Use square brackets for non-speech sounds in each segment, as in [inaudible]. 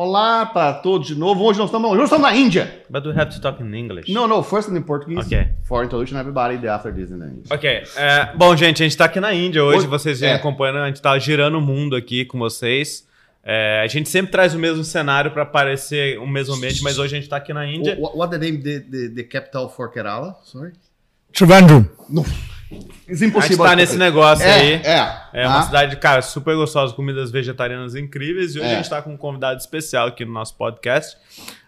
Olá para todos de novo. Hoje nós estamos, hoje nós estamos na Índia. But we have to talk in English. No, no, first in Portuguese. Okay. For introduction everybody, the after this in English. Ok. é, bom, gente, a gente tá aqui na Índia hoje. Hoje- vocês vêm é. acompanhando, a gente tá girando o mundo aqui com vocês. É, a gente sempre traz o mesmo cenário para parecer o mesmo ambiente, mas hoje a gente tá aqui na Índia. What, what the name the, the, the capital for Kerala? Sorry. Trivandrum. It's A gente tá nesse negócio é, aí. É, É uma Ah, cidade, cara, super gostosa, comidas vegetarianas incríveis. E hoje É. a gente tá com um convidado especial aqui no nosso podcast.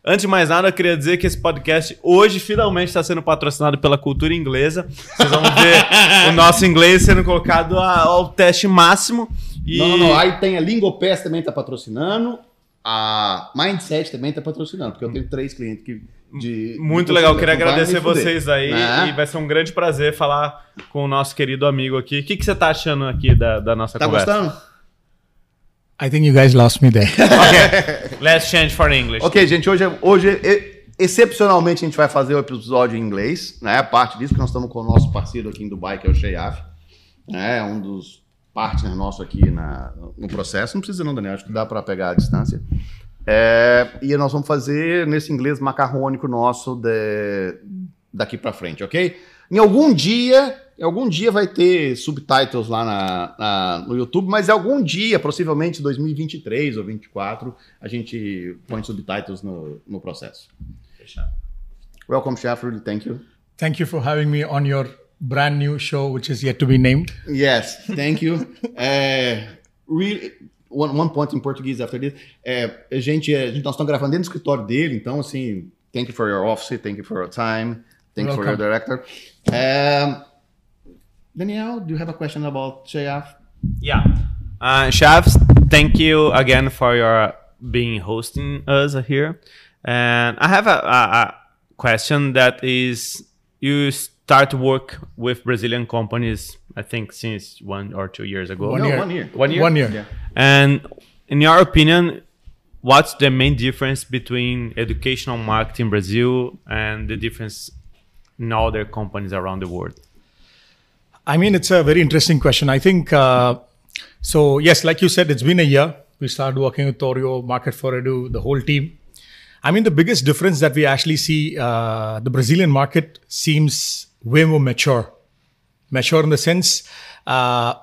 Antes de mais nada, eu queria dizer que esse podcast hoje finalmente está sendo patrocinado pela cultura inglesa. Vocês vão ver [laughs] o nosso inglês sendo colocado ao teste máximo. E... Não, não, não. Aí tem a Lingopes também tá patrocinando. A Mindset também tá patrocinando, porque eu tenho três clientes que. De, Muito de legal, queria agradecer fuder. vocês aí Né? e vai ser um grande prazer falar com o nosso querido amigo aqui. O que, que você tá achando aqui da, da nossa Tá conversa? gostando? I think you guys lost me there. [laughs] Ok, let's change for English. Ok, gente, hoje, hoje excepcionalmente a gente vai fazer o episódio em inglês, né? A parte disso que nós estamos com o nosso parceiro aqui em Dubai, que é o Sheyaf, né? Um dos partners nossos aqui na, no processo. Não precisa não, Daniel, acho que dá para pegar a distância. É, e nós vamos fazer nesse inglês macarrônico nosso de- daqui para frente, ok? Em algum dia, em algum dia vai ter subtitles lá na- na- no YouTube, mas em algum dia, possivelmente 2023 ou 2024, a gente põe subtitles no, no processo. Welcome, chef. Really, thank you. Thank you for having me on your brand new show, which is yet to be named. Yes, thank you. [laughs] É, really, one, one point in Portuguese after this. É, a gente, a gente- nós estamos gravando dentro do escritório dele, então, assim, thank you for your office, thank you for your time, thank you for your director. Um, Daniel, do you have a question about Sheyaf? Yeah. Uh, Shavs, thank you again for your being hosting us here. And I have a, a, a question that is you start to work with Brazilian companies, I think since one or two years ago. One no, year. one year. One year? One year. Yeah. And in your opinion, what's the main difference between educational marketing in Brazil and the difference in other companies around the world? I mean, it's a very interesting question. I think, uh, so yes, like you said, it's been a year. We started working with Torio, Market for Edu, the whole team. I mean, the biggest difference that we actually see, uh, the Brazilian market seems way more mature. Mature in the sense, uh,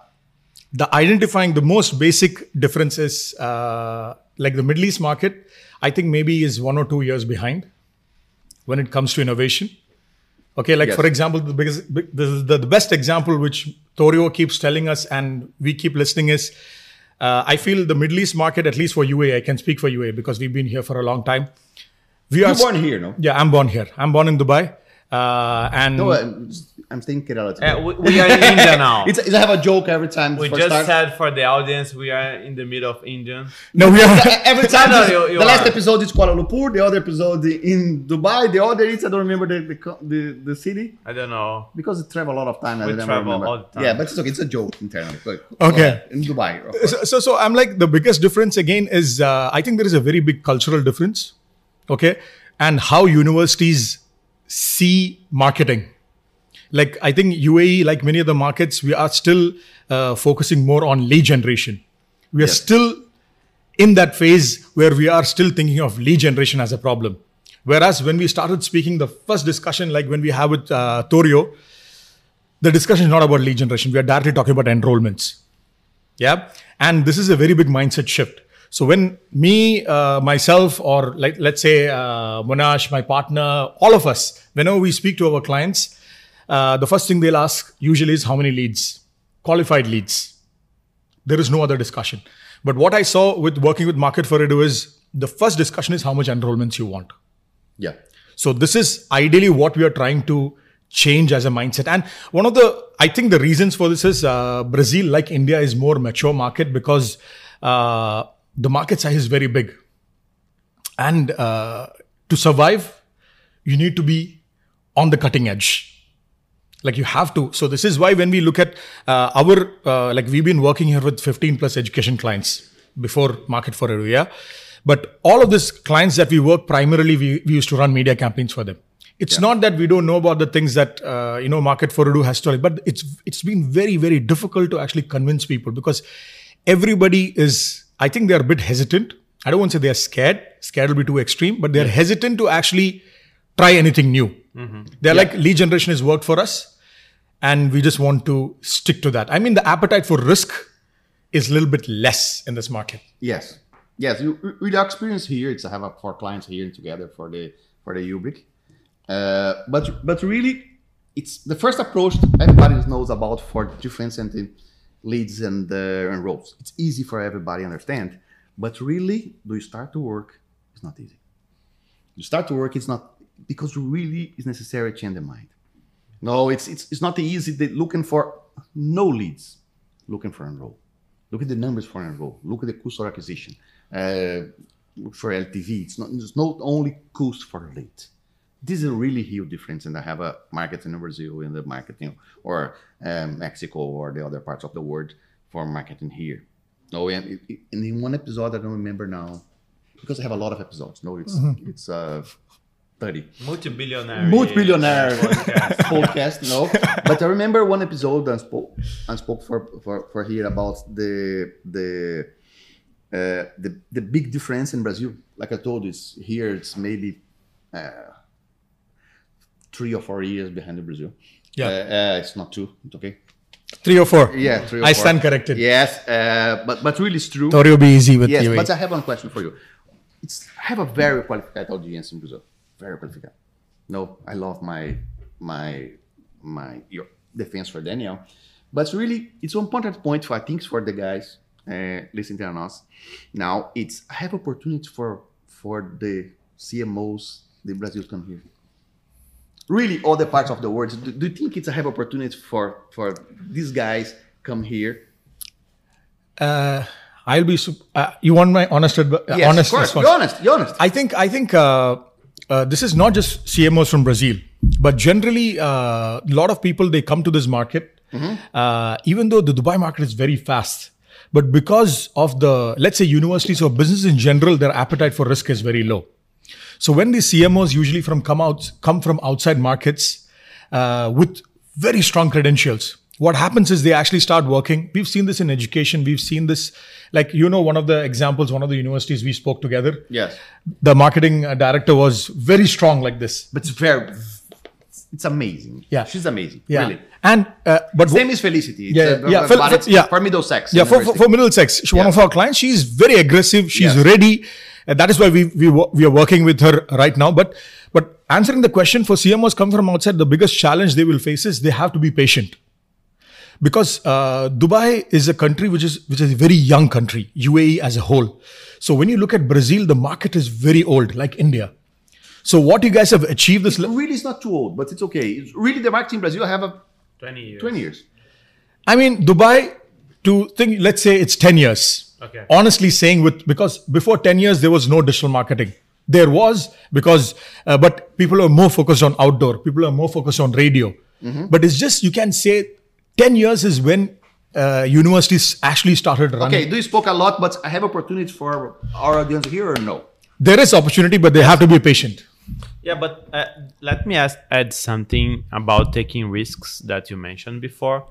the identifying the most basic differences, uh, like the Middle East market, I think maybe is one or two years behind when it comes to innovation. Okay, like Yes. for example, the biggest, the, the, the best example which Torio keeps telling us and we keep listening is uh, I feel the Middle East market, at least for UAE, I can speak for UAE because we've been here for a long time. We You're are born here, no? Yeah, I'm born here. I'm born in Dubai. Uh, and No, I'm, I'm staying Kerala today. Uh, we, we are in India [laughs] now. It's, it's, I have a joke every time. We just start. said for the audience we are in the middle of India. no, we are. [laughs] Every time, No, this- you- you the last episode is Kuala Lumpur, the other episode in Dubai, the other is I don't remember the the, the, the city I don't know. because it travel a lot of time. We never travel remember. all the time. Yeah, but it's okay. It's a joke internally. But- Okay. in Dubai. so, so, so I'm like the biggest difference again is uh, I think there is a very big cultural difference, okay, and how universities see marketing. Like I think UAE, like many other markets, we are still uh, focusing more on lead generation. We are Yes. still in that phase where we are still thinking of lead generation as a problem. Whereas when we started speaking, the first discussion, like when we have with uh, Torio, the discussion is not about lead generation. We are directly talking about enrollments. Yeah. And this is a very big mindset shift. So when me, uh, myself, or like, let's say, uh, Monash, my partner, all of us, whenever we speak to our clients, uh, the first thing they'll ask usually is how many leads, qualified leads. There is no other discussion. But what I saw with working with Market for Edu is the first discussion is how much enrollments you want. Yeah. So this is ideally what we are trying to change as a mindset. And one of the, I think the reasons for this is uh, Brazil, like India, is more mature market because uh, the market size is very big. And uh, to survive, you need to be on the cutting edge. Like you have to. So this is why when we look at uh, our, uh, like we've been working here with 15 plus education clients before Market for yeah. But all of these clients that we work primarily, we, we used to run media campaigns for them. It's not that we don't know about the things that uh, you know Market for Edu has to, but it's it's been very very difficult to actually convince people because everybody is. I think they are a bit hesitant I don't want to say they're scared. Scared will be too extreme, but they're hesitant to actually try anything new. They're like lead generation has worked for us, and we just want to stick to that. I mean, the appetite for risk is a little bit less in this market. Yes, yes. You, with our experience here, it's I have four clients here together for the for the Ubic. Uh, but but really, it's the first approach everybody knows about for differentiating leads and, uh, and roles. It's easy for everybody understand, but really, do you start to work? It's not easy. You start to work, it's not because really it's necessary change the mind. No, it's it's it's not easy. They looking for no leads, looking for enroll. Look at the numbers for enroll. Look at the cost of acquisition. Uh, for LTV. It's not it's not only cost for leads this is a really huge difference and i have a market in brazil in the marketing or um, mexico or the other parts of the world for marketing here. No and, it- it- and in one episode i don't remember now because i have a lot of episodes. No it's it's uh 30 Multi-billionaire. multi-billionaire [laughs] podcast. [laughs] podcast no. But i remember one episode i spoke i spoke for for, for here about the the uh, the the big difference in brazil. Like i told you it's here it's maybe uh, three or four years behind the brazil Yeah. uh, uh, it's not two it's okay Three or four. yeah three or I four. stand corrected. yes uh, but but really it's true Thought it would be easy with Yes, you. but I have one question for you. It's I have a very qualified audience in Brazil. Very qualified. No, I love my my my your defense for Daniel, but really it's one important point for I think for the guys uh, listening to us. Now it's I have opportunity for for the CMOs the Brazil come here. Really, all the parts of the world. Do, do you think it's a have opportunity for for these guys come here? uh, I'll be. Uh, you want my honest, uh, Yes, honest of course. response? Be honest. Be honest. I think I think uh, uh, this is not just CMOs from Brazil, but generally uh, a lot of people they come to this market. Uh, even though the Dubai market is very fast, but because of the let's say universities or business in general, their appetite for risk is very low. So when these CMOs usually from come out come from outside markets uh, with very strong credentials, what happens is they actually start working. We've seen this in education. We've seen this, like you know, one of the examples, one of the universities we spoke together Yes. the marketing uh, director was very strong like this. but it's very it's amazing Yeah. she's amazing Yeah. really And uh, but same is felicity It's, Yeah, uh, yeah, but for- yeah. for middlesex yeah, for, for, Middlesex, she's one of our clients. She's very aggressive. She's Yes. ready. And that is why we we we are working with her right now. But but answering the question for CMOs come from outside, the biggest challenge they will face is they have to be patient. Because uh, Dubai is a country which is which is a very young country, UAE as a whole. So when you look at Brazil, the market is very old, like India. So what you guys have achieved this. le- really it's not too old but it's okay it's really the market in brazil have a 20 years. 20 years I mean, Dubai, to think, let's say it's 10 years. Okay. Honestly saying, with because before 10 years, there was no digital marketing. There was because, uh, but people are more focused on outdoor, people are more focused on radio. Mm-hmm. But it's just, you can say 10 years is when uh, universities actually started running. okay do you spoke a lot but i have opportunity for our audience here or no There is opportunity, but they have to be patient. Yeah, but uh, let me ask, add something about taking risks that you mentioned before.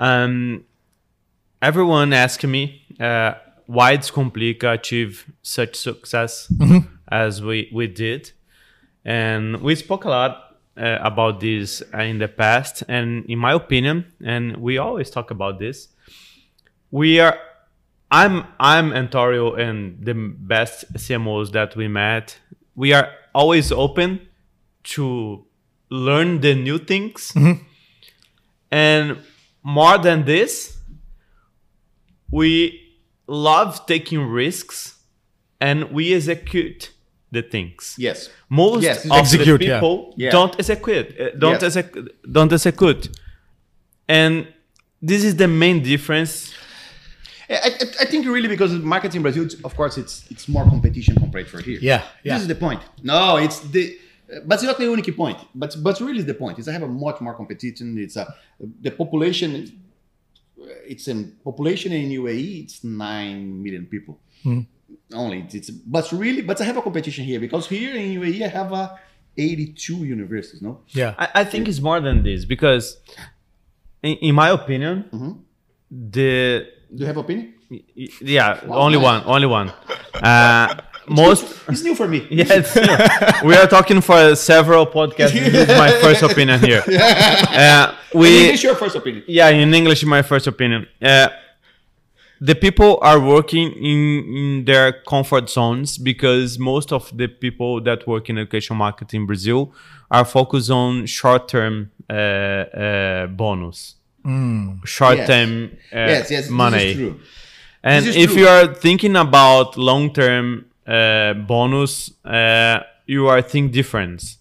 Um, everyone asked me uh, why it's Complica achieve such success as we, we did. And we spoke a lot uh, about this uh, in the past. And in my opinion, and we always talk about this, we are I'm I'm Antorio and the best CMOs that we met. We are always open to learn the new things. And more than this, we love taking risks and we execute the things. yes Most Yes. of Execute, the people Yeah. don't execute, uh, don't Yes. exec- don't execute, and this is the main difference. I, I, I think really because market in brazil it's- of course it's it's more competition compared for here Yeah, yeah. this is the point no it's the but it's not the only point but but really the point is i have a much more competition it's a the population it's in population in uae it's 9 million people only it's, it's but really but i have a competition here because here in uae i have a 82 universities no Yeah. I, I think it's more than this because, in, in my opinion, Mm-hmm. the do you have opinion Y- y- Yeah, only one, only one. [laughs] Uh, most It's new for me. [laughs] yeah, we are talking for several podcasts. This is my [laughs] first opinion here. Uh, we English, your first opinion. yeah, in English, my first opinion. Uh, the people are working in, in their comfort zones because most of the people that work in education market in Brazil are focused on short-term uh, uh, bonus, short-term uh, yes, yes, money. This is true. And This is if true. you are thinking about long-term uh, bonus, uh, you are think different.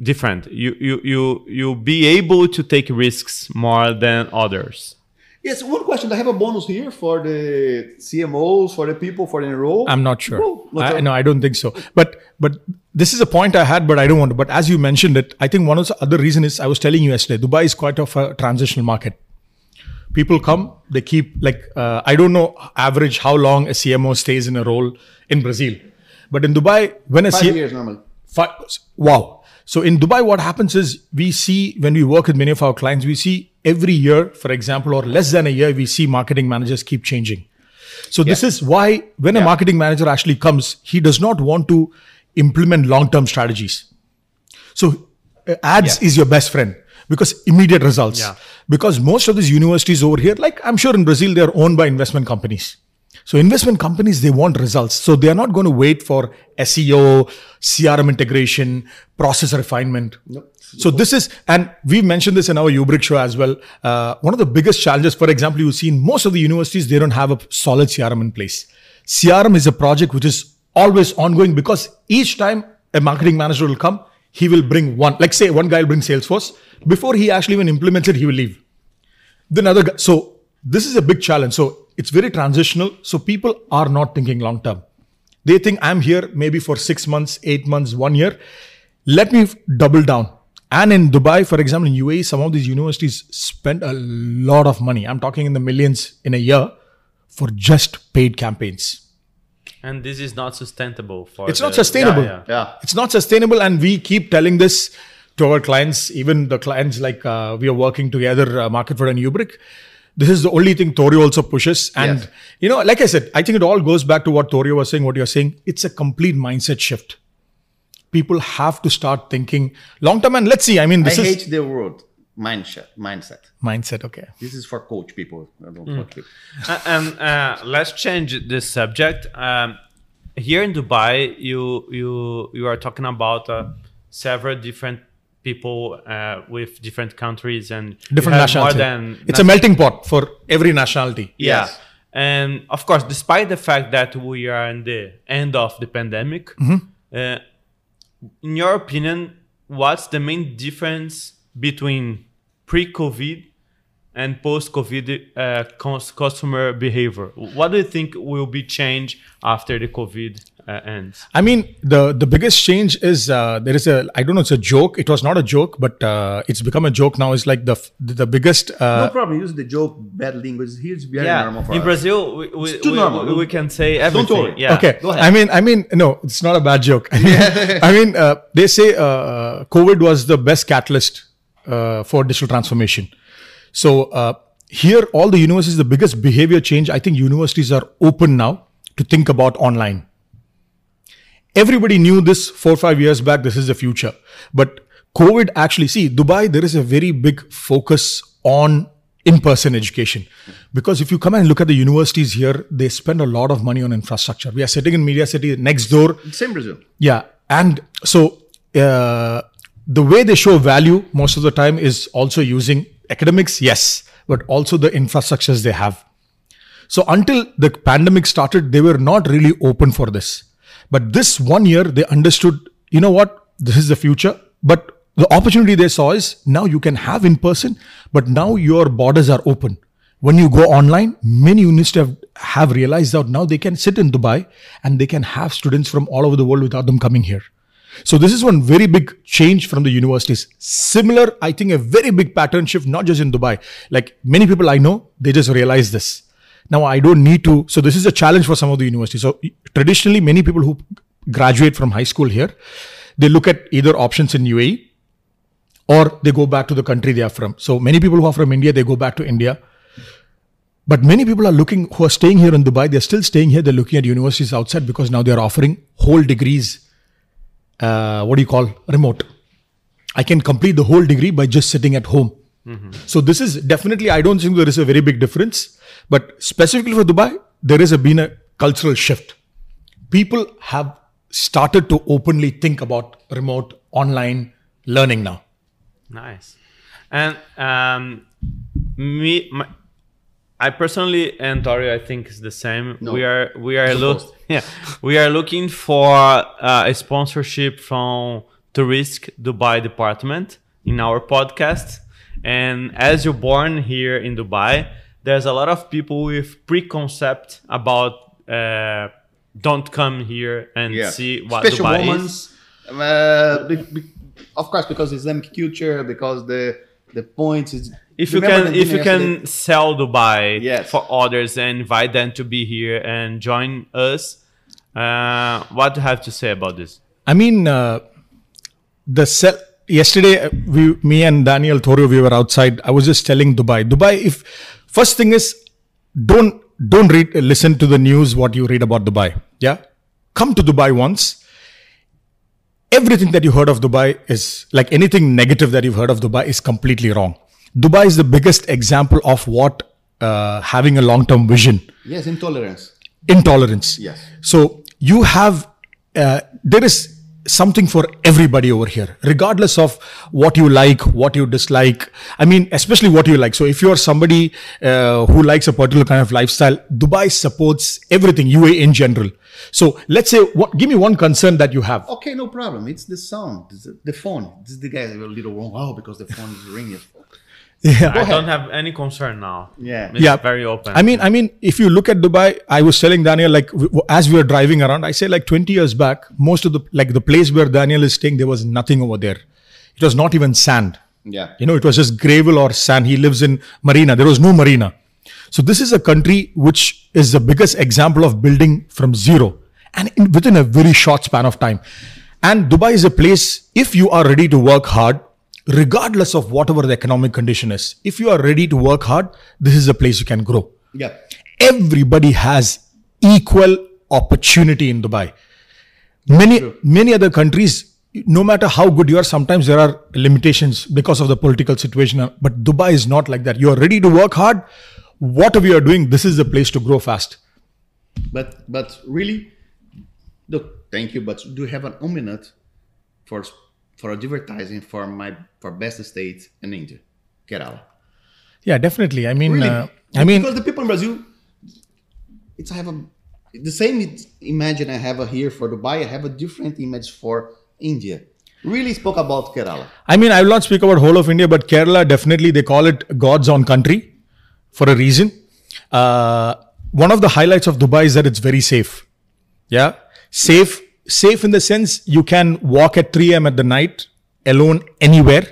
Different. You you you you be able to take risks more than others. Yes, one question. I have a bonus here for the CMOs, for the people, for the enroll. I'm not sure. No, not I, sure. no, I don't think so. But but this is a point I had, but I don't want to. But as you mentioned it, I think one of the other reason is I was telling you yesterday, Dubai is quite of a transitional market. People come, they keep like uh, I don't know average how long a CMO stays in a role in Brazil, but in Dubai, when a Five CMO years normal Fi- wow. So in Dubai, what happens is we see when we work with many of our clients, we see every year, for example, or less than a year, we see marketing managers keep changing. So this is why when a marketing manager actually comes, he does not want to implement long-term strategies. So uh, ads is your best friend because immediate results. Yeah. Because most of these universities over here, like I'm sure in Brazil, they're owned by investment companies. So investment companies, they want results. So they are not going to wait for SEO, CRM integration, process refinement. Nope. So this is, and we mentioned this in our Ubrick show as well. Uh, one of the biggest challenges, for example, you see in most of the universities, they don't have a solid CRM in place. CRM is a project which is always ongoing because each time a marketing manager will come, he will bring one, like say one guy will bring Salesforce. Before he actually even implements it, he will leave then other guy. So this is a big challenge. So it's very transitional. So people are not thinking long term. They think I'm here maybe for six months, eight months, one year. Let me double down. And in Dubai, for example, in UAE, some of these universities spend a lot of money. I'm talking in the millions in a year for just paid campaigns. And this is not sustainable for It's the- not sustainable. Yeah, yeah. Yeah. It's not sustainable, and we keep telling this to our clients, even the clients like uh, we are working together, uh, Marketford and Ubrick. This is the only thing Torio also pushes, and Yes. you know, like I said, I think it all goes back to what Torio was saying. What you're saying, it's a complete mindset shift. People have to start thinking long term, and let's see. I mean, this I is hate the word mindset. Mindset. mindset. Okay. This is for coach people. I don't coach people. [laughs] Uh, and uh, let's change this subject. Um, here in Dubai, you you you are talking about uh, several different people uh, with different countries and Different have nationality. More than it's a melting pot for every nationality. Yeah. Yes. And of course, despite the fact that we are in the end of the pandemic, uh, in your opinion, what's the main difference between pre-COVID and post-COVID uh, cus- customer behavior? What do you think will be changed after the COVID uh, ends? I mean, the the biggest change is uh, there is a I don't know it's a joke. It was not a joke, but uh, it's become a joke now. It's like the the biggest. no Uh, problem. Use the joke, bad language. Here's it's very Yeah, normal for in us. Brazil, we, we, we, normal. we- we can say everything. Don't worry. Yeah. okay, Go ahead. I mean, I mean, no, it's not a bad joke. I [laughs] mean, I mean uh, they say uh, COVID was the best catalyst uh, for digital transformation. So uh, here, all the universities, the biggest behavior change. I think universities are open now to think about online. everybody knew this four or five years back this is the future but covid actually see dubai there is a very big focus on in-person education because if you come and look at the universities here they spend a lot of money on infrastructure we are sitting in media city next door Same Brazil. yeah, and so uh, the way they show value most of the time is also using academics, yes, but also the infrastructures they have. So until the pandemic started, they were not really open for this. But this one year, they understood, you know what, this is the future. But the opportunity they saw is now you can have in person, but now your borders are open. When you go online, many universities have, have realized that now they can sit in Dubai and they can have students from all over the world without them coming here. So this is one very big change from the universities. Similar, I think, a very big pattern shift, not just in Dubai. Like many people I know, they just realize this. Now I don't need to. So this is a challenge for some of the universities. So traditionally, many people who graduate from high school here, they look at either options in UAE or they go back to the country they are from. So many people who are from India, they go back to India. But many people are looking who are staying here in Dubai. They're still staying here. They're looking at universities outside because now they're offering whole degrees. Uh, what do you call remote? I can complete the whole degree by just sitting at home. So this is definitely. I don't think there is a very big difference. But specifically for Dubai, there has been a cultural shift. People have started to openly think about remote online learning now. Nice. And um, me, my, I personally and Tori, I think is the same. No. We are we are look [laughs] yeah we are looking for uh, a sponsorship from Tourist Dubai department in our podcast. And as you're born here in Dubai, there's a lot of people with preconcept about uh, don't come here and Yeah. see what Special Dubai women, is. uh, be- be- of course, because Islamic culture, because the the point is. if you can if you yesterday- can sell dubai Yes. for others and invite them to be here and join us uh, what do you have to say about this I mean, uh, the sell yesterday, uh, we, me and Daniel Thorio, we were outside. I was just telling Dubai, Dubai. If first thing is, don't don't read, listen to the news what you read about Dubai. Yeah, come to Dubai once. Everything that you heard of Dubai is like anything negative that you've heard of Dubai is completely wrong. Dubai is the biggest example of what uh, having a long-term vision Yes, intolerance. intolerance. Yes. So you have uh, there is something for everybody over here, regardless of what you like, what you dislike. I mean, especially what you like. So if you are somebody uh, who likes a particular kind of lifestyle, Dubai supports everything UAE in general. So let's say, what, give me one concern that you have. Okay, no problem. It's the sound, it's the, phone. This is the guy a little wrong. Oh, because the phone is ringing. Yeah. i don't have any concern now. Yeah. it's yeah. very open. I mean i mean if you look at dubai i was telling daniel like w- w- as we were driving around i say like 20 years back most of the like the place where daniel is staying there was nothing over there. It was not even sand. Yeah. you know it was just gravel or sand. He lives in marina. There was no marina. So this is a country which is the biggest example of building from zero and in, within a very short span of time. And dubai is a place if you are ready to work hard regardless of whatever the economic condition is if you are ready to work hard this is a place you can grow. Yeah. everybody has equal opportunity in dubai. Many many other countries no matter how good you are sometimes there are limitations because of the political situation. But dubai is not like that. You are ready to work hard. Whatever you are doing this is the place to grow fast. But but really, look, thank you. But do you have an minute for for advertising for my for best state in India, Kerala? yeah definitely i mean Really? uh, i mean because the people in Brazil, it's I have a the same image I have here for Dubai. I have a different image for India. Really spoke about Kerala. I mean, I will not speak about whole of India, but Kerala definitely they call it God's own country for a reason. Uh, one of the highlights of Dubai is that it's very safe. Yeah, safe, safe in the sense you can walk at 3 a.m. at the night alone anywhere.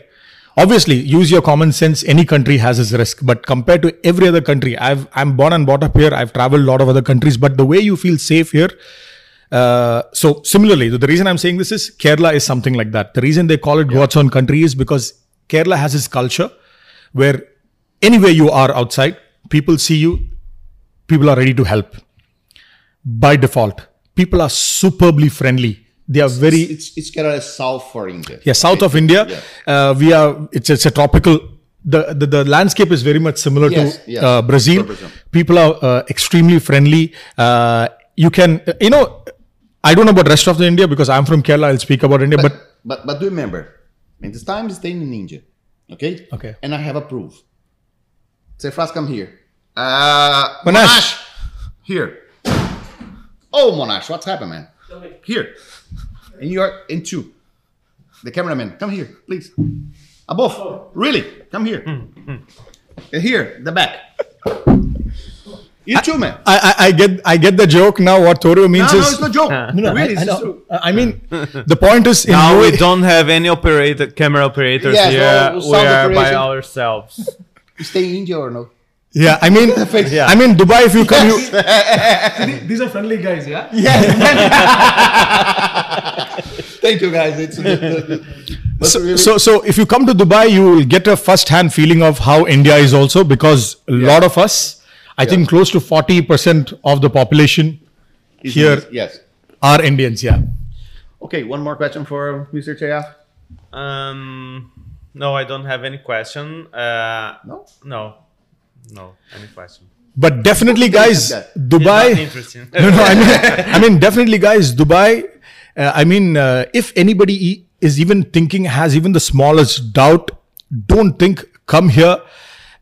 Obviously, use your common sense. Any country has its risk, but compared to every other country, I've I'm born and brought up here. I've traveled a lot of other countries, but the way you feel safe here, uh, so similarly, the, the reason I'm saying this is Kerala is something like that. The reason they call it God's own country is because Kerala has its culture where anywhere you are outside, people see you, people are ready to help. By default, people are superbly friendly. They are very It's it's Kerala south for India. yeah south of India. Uh, we are it's it's a tropical. The, the, the landscape is very much similar Yes, to yes, uh, Brazil. Brazil. People are uh, extremely friendly. Uh, you can, you know, I don't know about rest of the India because I'm from Kerala. I'll speak about India, but, But but do remember, in this time staying in India, okay? Okay. And I have a proof. Say first come here. Uh Monash. Monash. Here. Oh Monash, what's happened, man? Here. And you are in two. The cameraman, come here, please. Above. Really? Come here. Uh, Here, the back. You too, man. I, I, I get I get the joke now. What Torio No, means no, is no, it's no joke. No, [laughs] no, really, I, I it's know. true. I mean, [laughs] the point is in now we don't have any operator camera operators Yes, here no we sound are by ourselves [laughs] You stay in India or no? Yeah, I mean, [laughs] Yeah. I mean Dubai. If you come, you, [laughs] These are friendly guys, yeah? [laughs] Thank you, guys. It's but so, really- so so if you come to Dubai, you will get a first-hand feeling of how India is also because a lot of us. I think close to 40% of the population Is here it? Yes. are Indians. Yeah. Okay, one more question for Mr. Sheyaf. Um, no, I don't have any question. Uh, No? no, no, any question. But definitely, guys, Dubai. [laughs] no, no, I mean, I mean, definitely, guys, Dubai. Uh, I mean, uh, if anybody e- is even thinking, has even the smallest doubt, don't think, come here.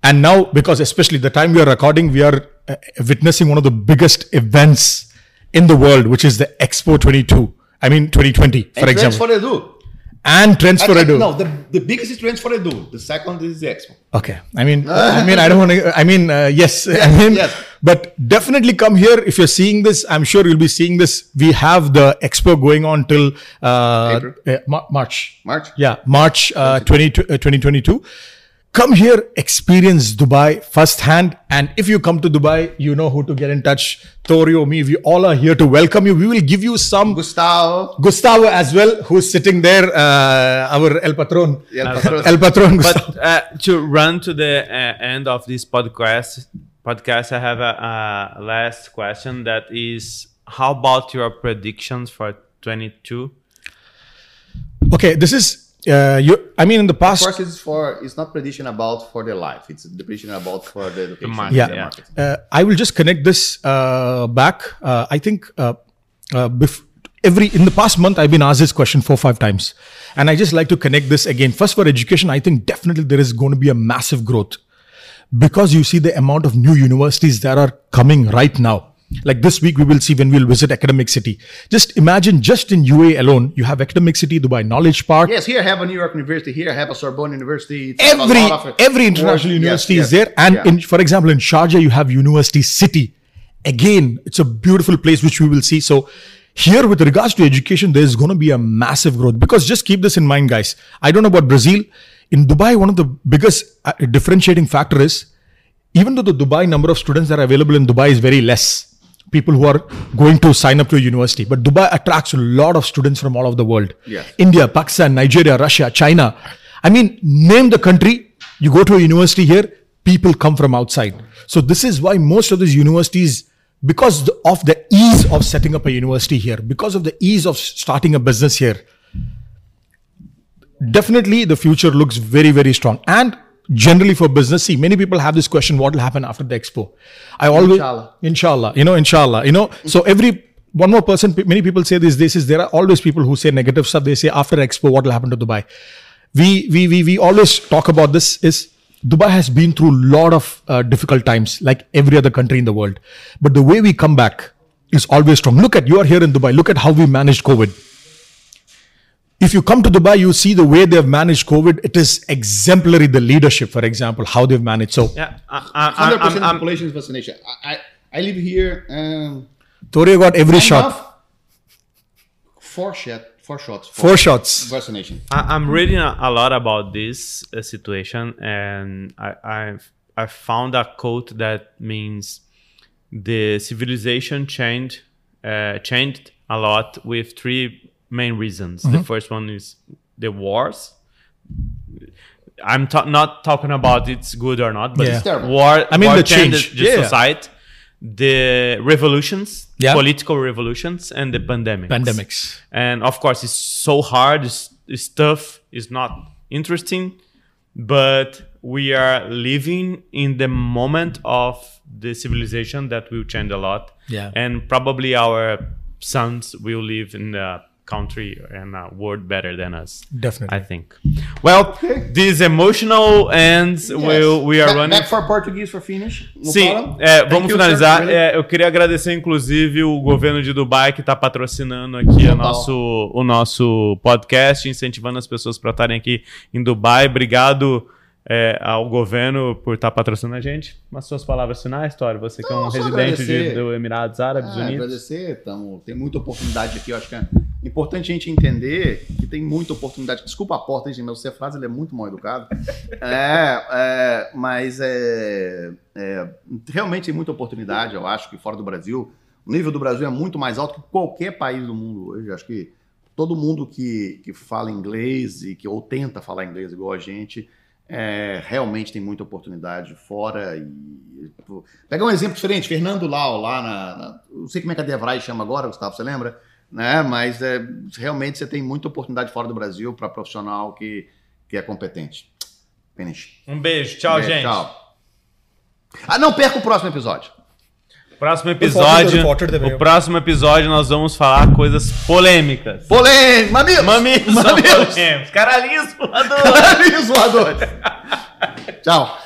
And now, because especially the time we are recording, we are uh, witnessing one of the biggest events in the world, which is the Expo 22. I mean, 2020, for And example. Trends for Edu. And Trends for Edu. No, the, the biggest is Trends for Edu. The second is the Expo. Okay. I mean, [laughs] I mean, I don't want to. I mean, uh, yes. [laughs] I mean, yes. but definitely come here if you're seeing this. I'm sure you'll be seeing this. We have the expo going on till uh, uh, Ma- March. March? Yeah, March uh, 20, uh, 2022. Come here, experience Dubai firsthand. And if you come to Dubai, you know who to get in touch. Torio, me, we all are here to welcome you. We will give you some Gustavo. Gustavo as well, who's sitting there, uh, our El Patron. El Patron. El Patron, Gustavo. but uh, to run to the uh, end of this podcast, podcast, I have a, a last question. That is, how about your predictions for 22? Okay, this is uh, you. I mean, in the past Of past, course, it's for it's not prediction about for the life. It's the prediction about for the education. market, yeah, yeah. market. uh, I will just connect this uh, back. Uh, I think uh, uh, bef- every in the past month I've been asked this question four five times, and I just like to connect this again. First, for education, I think definitely there is going to be a massive growth because you see the amount of new universities that are coming right now. Like this week, we will see when we'll visit Academic City. Just imagine, just in UAE alone, you have Academic City, Dubai Knowledge Park, Yes, here I have a New York University. Here I have a Sorbonne University. It's every every international Yes, university yes, is there and yeah. in for example in sharjah you have university city again it's a beautiful place which we will see so here with regards to education there's going to be a massive growth because just keep this in mind guys i don't know about brazil in dubai one of the biggest uh, differentiating factor is even though the dubai number of students that are available in dubai is very less people who are going to sign up to a university but dubai attracts a lot of students from all over the world Yes. India, Pakistan, Nigeria, Russia, China. I mean, name the country, you go to a university here, people come from outside. So this is why most of these universities, because of the ease of setting up a university here, because of the ease of starting a business here, definitely the future looks very, very strong. And generally for business, see, many people have this question, what will happen after the expo? I always, Inshallah. inshallah, you know, inshallah, you know, so every, one more person, many people say this, this is, there are always people who say negative stuff. They say after expo, what will happen to Dubai? We, we, we, we always talk about this is Dubai has been through a lot of uh, difficult times, like every other country in the world. But the way we come back is always strong. Look at, you are here in Dubai. Look at how we managed COVID if you come to Dubai, you see the way they have managed COVID. It is exemplary. The leadership, for example, how they've managed. So, Yeah, I, I, Hundred I, percent I'm, I'm, population vaccination. I, I I live here. Um, Torre got every shot, Four shot, four shots. four shots. vaccination. I- I'm reading a, a lot about this uh, situation, and I, I've I found a quote that means the civilization changed uh, changed a lot with three main reasons. The mm-hmm. first one is the wars. I'm ta- not talking about it's good or not, but Yeah. it's Terrible. war. I mean, war the change. the Yeah. society, the revolutions, Yeah. political revolutions, and the pandemics Pandemics. and of course it's so hard it's, it's tough it's not interesting but we are living in the moment of the civilization that will change a lot Yeah. and probably our sons will live in a country and a world better than us Definitely. i think well this emotional ends will we are back, running back for Portuguese for finish. No Sim, é, vamos you, finalizar. sir. Really? É, eu queria agradecer, inclusive, o governo de Dubai que está patrocinando aqui o nosso, o nosso podcast, incentivando as pessoas para estarem aqui em Dubai. Obrigado é, ao governo por estar patrocinando a gente. Umas suas palavras finais, Tório. Você que é Não, um só residente de, do Emirados Árabes Ah, Unidos. agradecer, tamo, tem muita oportunidade aqui. Eu acho que é importante a gente entender que tem muita oportunidade. Desculpa a porta, gente, mas você frase ele é muito mal educado. [laughs] É, é, mas é, é, realmente tem muita oportunidade, eu acho que fora do Brasil. O nível do Brasil é muito mais alto que qualquer país do mundo hoje. Acho que todo mundo que, que fala inglês e que ou tenta falar inglês igual a gente É, realmente tem muita oportunidade fora e. Pô, Pegar um exemplo diferente, Fernando Lau, lá na. na não sei como é que a Devrai chama agora, Gustavo, você lembra? Né? Mas é, realmente você tem muita oportunidade fora do Brasil para profissional que, que é competente. Finish. Um beijo. Tchau, Beijo, gente. Tchau. Ah, não perca o próximo episódio. Próximo episódio. O próximo episódio nós vamos falar coisas polêmicas. Polêmico! Mamilos! Mamilos, Mamilos! Caralhinhos voadores. Caralhinhos voadores! [laughs] Tchau.